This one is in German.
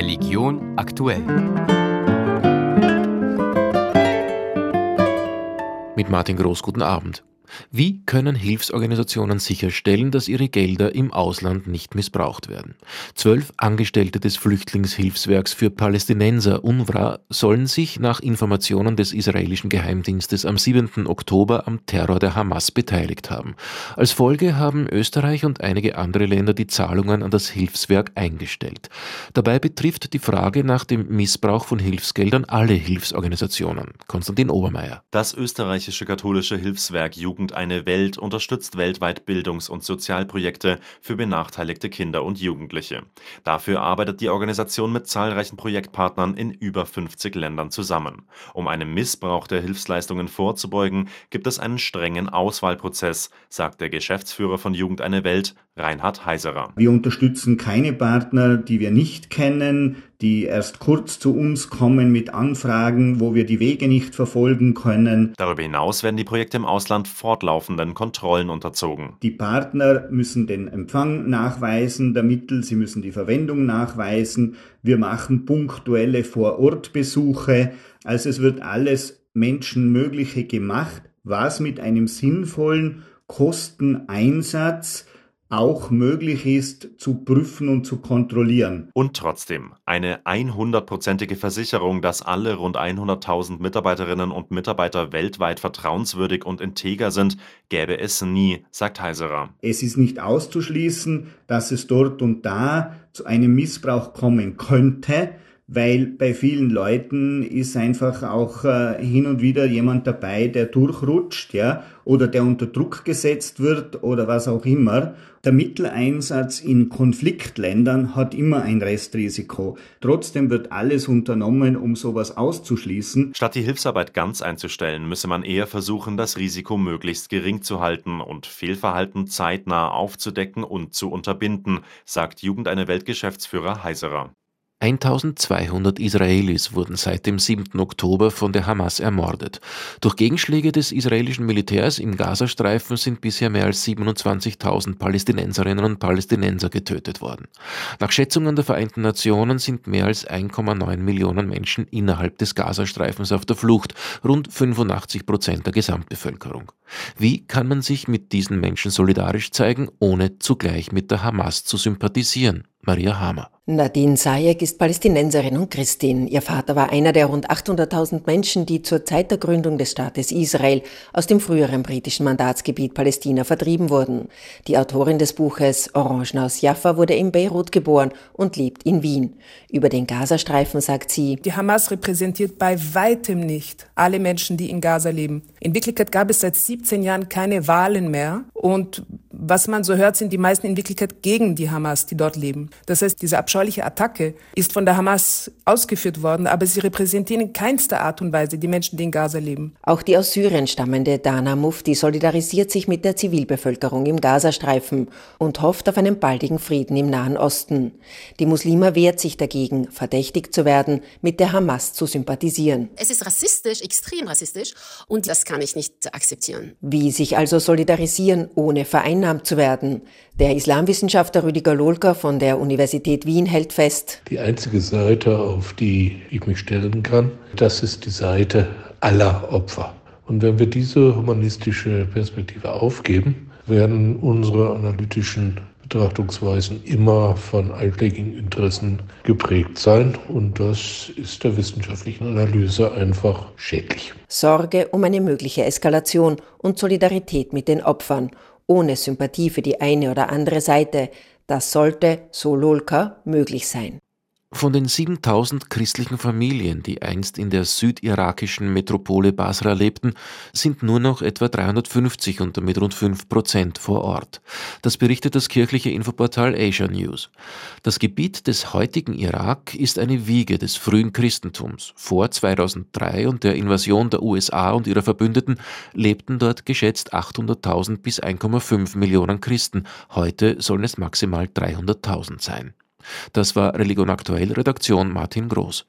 Religion aktuell. Mit Martin Groß, guten Abend. Wie können Hilfsorganisationen sicherstellen, dass ihre Gelder im Ausland nicht missbraucht werden? Zwölf Angestellte des Flüchtlingshilfswerks für Palästinenser UNRWA sollen sich nach Informationen des israelischen Geheimdienstes am 7. Oktober am Terror der Hamas beteiligt haben. Als Folge haben Österreich und einige andere Länder die Zahlungen an das Hilfswerk eingestellt. Dabei betrifft die Frage nach dem Missbrauch von Hilfsgeldern alle Hilfsorganisationen. Konstantin Obermeier. Das österreichische katholische Hilfswerk Jugend Jugend eine Welt unterstützt weltweit Bildungs- und Sozialprojekte für benachteiligte Kinder und Jugendliche. Dafür arbeitet die Organisation mit zahlreichen Projektpartnern in über 50 Ländern zusammen. Um einem Missbrauch der Hilfsleistungen vorzubeugen, gibt es einen strengen Auswahlprozess, sagt der Geschäftsführer von Jugend eine Welt, Reinhard Heiserer. Wir unterstützen keine Partner, die wir nicht kennen, die erst kurz zu uns kommen mit Anfragen, wo wir die Wege nicht verfolgen können. Darüber hinaus werden die Projekte im Ausland fortlaufenden Kontrollen unterzogen. Die Partner müssen den Empfang nachweisen der Mittel, sie müssen die Verwendung nachweisen. Wir machen punktuelle Vorortbesuche. Also es wird alles Menschenmögliche gemacht, was mit einem sinnvollen Kosteneinsatz auch möglich ist zu prüfen und zu kontrollieren. Und trotzdem, eine 100-prozentige Versicherung, dass alle rund 100.000 Mitarbeiterinnen und Mitarbeiter weltweit vertrauenswürdig und integer sind, gäbe es nie, sagt Heiserer. Es ist nicht auszuschließen, dass es dort und da zu einem Missbrauch kommen könnte, weil bei vielen Leuten ist einfach auch äh, hin und wieder jemand dabei, der durchrutscht, ja, oder der unter Druck gesetzt wird oder was auch immer. Der Mitteleinsatz in Konfliktländern hat immer ein Restrisiko. Trotzdem wird alles unternommen, um sowas auszuschließen. Statt die Hilfsarbeit ganz einzustellen, müsse man eher versuchen, das Risiko möglichst gering zu halten und Fehlverhalten zeitnah aufzudecken und zu unterbinden, sagt Jugend eine Weltgeschäftsführer Heiserer. 1200 Israelis wurden seit dem 7. Oktober von der Hamas ermordet. Durch Gegenschläge des israelischen Militärs im Gazastreifen sind bisher mehr als 27.000 Palästinenserinnen und Palästinenser getötet worden. Nach Schätzungen der Vereinten Nationen sind mehr als 1,9 Millionen Menschen innerhalb des Gazastreifens auf der Flucht, rund 85 Prozent der Gesamtbevölkerung. Wie kann man sich mit diesen Menschen solidarisch zeigen, ohne zugleich mit der Hamas zu sympathisieren? Maria Hamer. Nadine Sayek ist Palästinenserin und Christin. Ihr Vater war einer der rund 800.000 Menschen, die zur Zeit der Gründung des Staates Israel aus dem früheren britischen Mandatsgebiet Palästina vertrieben wurden. Die Autorin des Buches Orangen aus Jaffa wurde in Beirut geboren und lebt in Wien. Über den Gazastreifen sagt sie, Die Hamas repräsentiert bei weitem nicht alle Menschen, die in Gaza leben. In Wirklichkeit gab es seit 17 Jahren keine Wahlen mehr und was man so hört, sind die meisten in Wirklichkeit gegen die Hamas, die dort leben. Das heißt, diese abscheuliche Attacke ist von der Hamas ausgeführt worden, aber sie repräsentieren in keinster Art und Weise die Menschen, die in Gaza leben. Auch die aus Syrien stammende Dana Mufti solidarisiert sich mit der Zivilbevölkerung im Gazastreifen und hofft auf einen baldigen Frieden im Nahen Osten. Die Muslima wehrt sich dagegen, verdächtigt zu werden, mit der Hamas zu sympathisieren. Es ist rassistisch, extrem rassistisch und das kann ich nicht akzeptieren. Wie sich also solidarisieren, ohne vereinnahmt zu werden? Der Islamwissenschaftler Rüdiger Lohlker von der Universität Wien hält fest. Die einzige Seite, auf die ich mich stellen kann, das ist die Seite aller Opfer. Und wenn wir diese humanistische Perspektive aufgeben, werden unsere analytischen Betrachtungsweisen immer von alltägigen Interessen geprägt sein. Und das ist der wissenschaftlichen Analyse einfach schädlich. Sorge um eine mögliche Eskalation und Solidarität mit den Opfern ohne Sympathie für die eine oder andere Seite, das sollte, so Lolka, möglich sein. Von den 7000 christlichen Familien, die einst in der südirakischen Metropole Basra lebten, sind nur noch etwa 350 und damit rund 5 Prozent vor Ort. Das berichtet das kirchliche Infoportal Asia News. Das Gebiet des heutigen Irak ist eine Wiege des frühen Christentums. Vor 2003 und der Invasion der USA und ihrer Verbündeten lebten dort geschätzt 800.000 bis 1,5 Millionen Christen. Heute sollen es maximal 300.000 sein. Das war Religion aktuell Redaktion Martin Groß.